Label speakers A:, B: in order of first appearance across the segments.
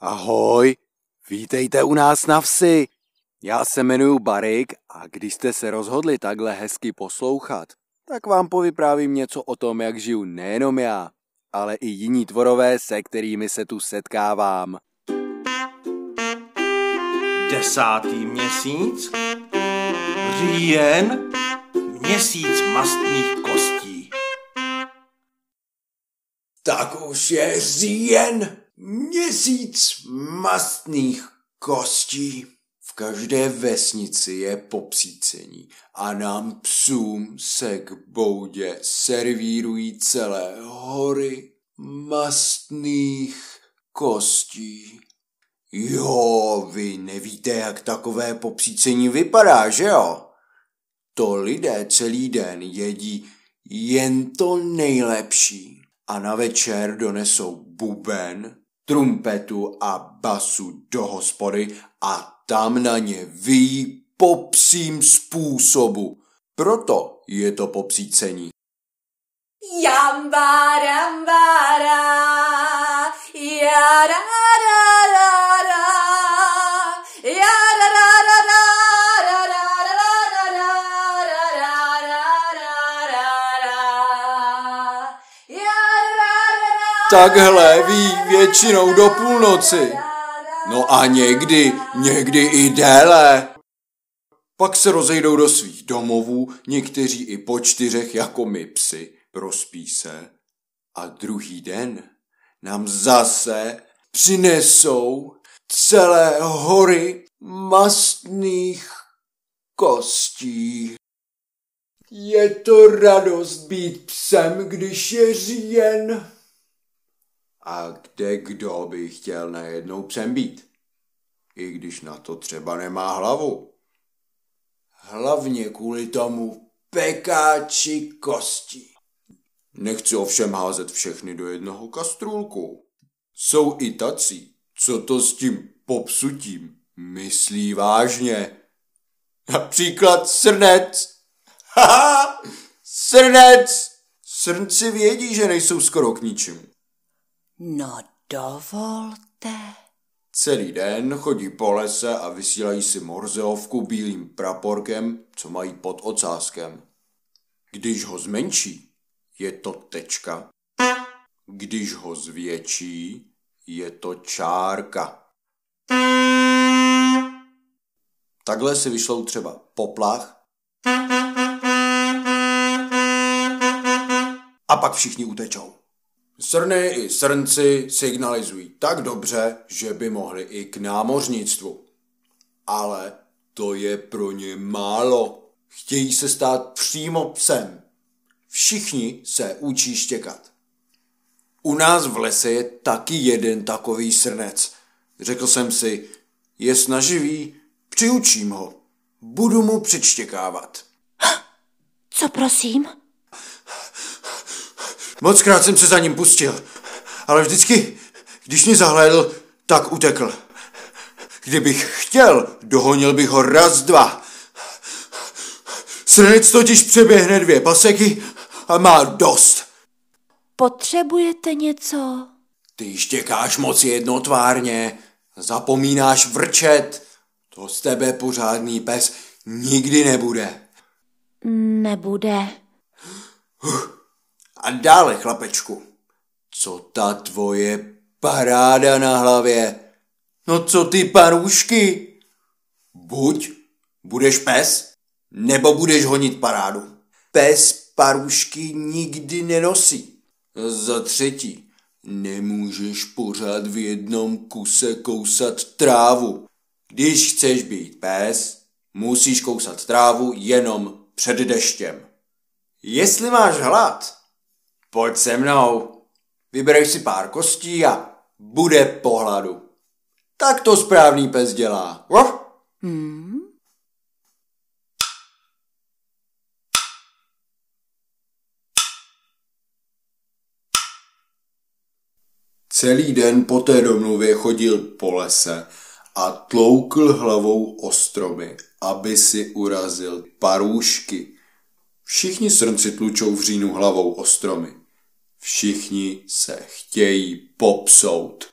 A: Ahoj, vítejte u nás na vsi. Já se jmenuji Barik a když jste se rozhodli takhle hezky poslouchat, tak vám povyprávím něco o tom, jak žiju nejenom já, ale i jiní tvorové, se kterými se tu setkávám.
B: Desátý měsíc, říjen, měsíc mastných kostí.
C: Tak už je říjen, měsíc mastných kostí. V každé vesnici je popsícení a nám psům se k boudě servírují celé hory mastných kostí. Jo, vy nevíte, jak takové popsícení vypadá, že jo? To lidé celý den jedí jen to nejlepší a na večer donesou buben, trumpetu a basu do hospody a tam na ně vyjí po způsobu. Proto je to popsícení.
D: Jamba, ramba, ra, ya, ra, ra, ra, ra,
C: Takhle ví většinou do půlnoci. No a někdy, někdy i déle. Pak se rozejdou do svých domovů, někteří i po čtyřech jako my psy, prospí se. A druhý den nám zase přinesou celé hory mastných kostí. Je to radost být psem, když je říjen. A kde kdo by chtěl najednou psem být? I když na to třeba nemá hlavu. Hlavně kvůli tomu pekáči kostí. Nechci ovšem házet všechny do jednoho kastrůlku. Jsou i tací, co to s tím popsutím myslí vážně. Například srnec. Haha, srnec. Srnci vědí, že nejsou skoro k ničemu.
D: No dovolte.
C: Celý den chodí po lese a vysílají si morzeovku bílým praporkem, co mají pod ocáskem. Když ho zmenší, je to tečka. Když ho zvětší, je to čárka. Takhle si vyšlou třeba poplach a pak všichni utečou. Srny i srnci signalizují tak dobře, že by mohli i k námořnictvu. Ale to je pro ně málo. Chtějí se stát přímo psem. Všichni se učí štěkat. U nás v lese je taky jeden takový srnec. Řekl jsem si, je snaživý, přiučím ho. Budu mu přičtěkávat.
D: Co prosím?
C: Moc krát jsem se za ním pustil, ale vždycky, když mě zahlédl, tak utekl. Kdybych chtěl, dohonil bych ho raz, dva. Srnec totiž přeběhne dvě paseky a má dost.
D: Potřebujete něco?
C: Ty štěkáš moc jednotvárně, zapomínáš vrčet. To z tebe pořádný pes nikdy nebude.
D: Nebude.
C: A dále, chlapečku, co ta tvoje paráda na hlavě? No co ty parůšky? Buď budeš pes, nebo budeš honit parádu. Pes parůšky nikdy nenosí. Za třetí, nemůžeš pořád v jednom kuse kousat trávu. Když chceš být pes, musíš kousat trávu jenom před deštěm. Jestli máš hlad, pojď se mnou. Vybereš si pár kostí a bude pohladu. Tak to správný pes dělá.
D: Hmm?
C: Celý den po té domluvě chodil po lese a tloukl hlavou o stromy, aby si urazil parůšky. Všichni srnci tlučou v říjnu hlavou o stromy. Všichni se chtějí popsout.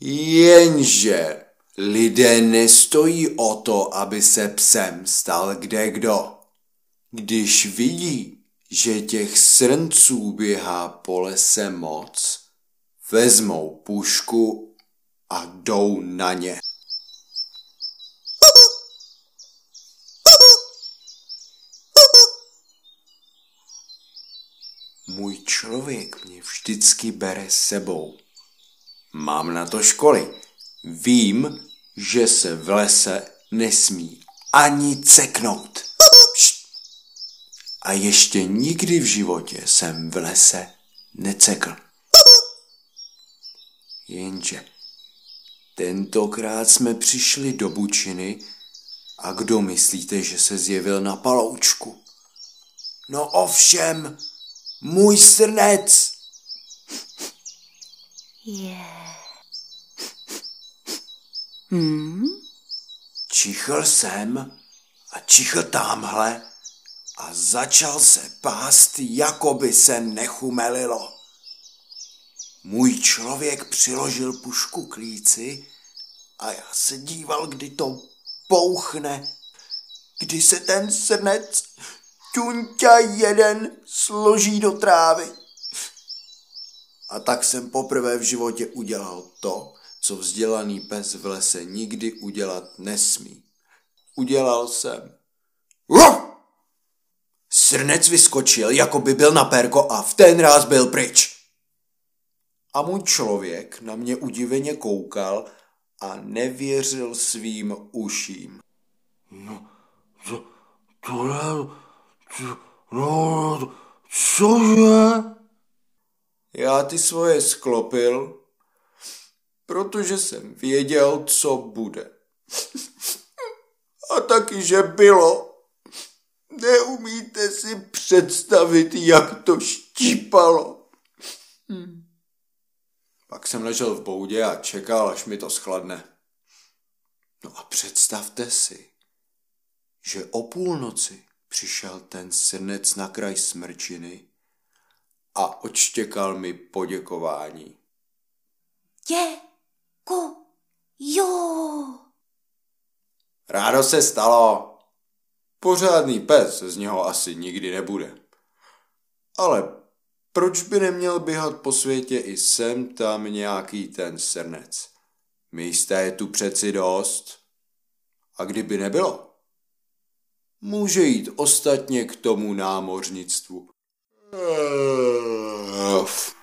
C: Jenže lidé nestojí o to, aby se psem stal kde kdo. Když vidí, že těch srnců běhá po lese moc, vezmou pušku a jdou na ně. Můj člověk mě vždycky bere sebou. Mám na to školy. Vím, že se v lese nesmí ani ceknout. A ještě nikdy v životě jsem v lese necekl. Jenže tentokrát jsme přišli do Bučiny a kdo myslíte, že se zjevil na paloučku? No ovšem, můj srnec.
D: Je. Hmm?
C: Čichl jsem a čichl tamhle a začal se pást, jako by se nechumelilo. Můj člověk přiložil pušku k líci a já se díval, kdy to bouchne, kdy se ten srnec ťunťa jeden složí do trávy. A tak jsem poprvé v životě udělal to, co vzdělaný pes v lese nikdy udělat nesmí. Udělal jsem. Uf! Srnec vyskočil, jako by byl na perko a v ten ráz byl pryč. A můj člověk na mě udiveně koukal a nevěřil svým uším.
B: No, to, tohle, to, no, cože?
C: Já ty svoje sklopil, protože jsem věděl, co bude. A taky, že bylo. Neumíte si představit, jak to štípalo. Hmm. Pak jsem ležel v boudě a čekal, až mi to schladne. No a představte si, že o půlnoci přišel ten srnec na kraj smrčiny a odštěkal mi poděkování.
D: Děku. Jo.
C: Rádo se stalo. Pořádný pes z něho asi nikdy nebude. Ale proč by neměl běhat po světě i sem tam nějaký ten srnec? Místa je tu přeci dost. A kdyby nebylo, může jít ostatně k tomu námořnictvu. Uf.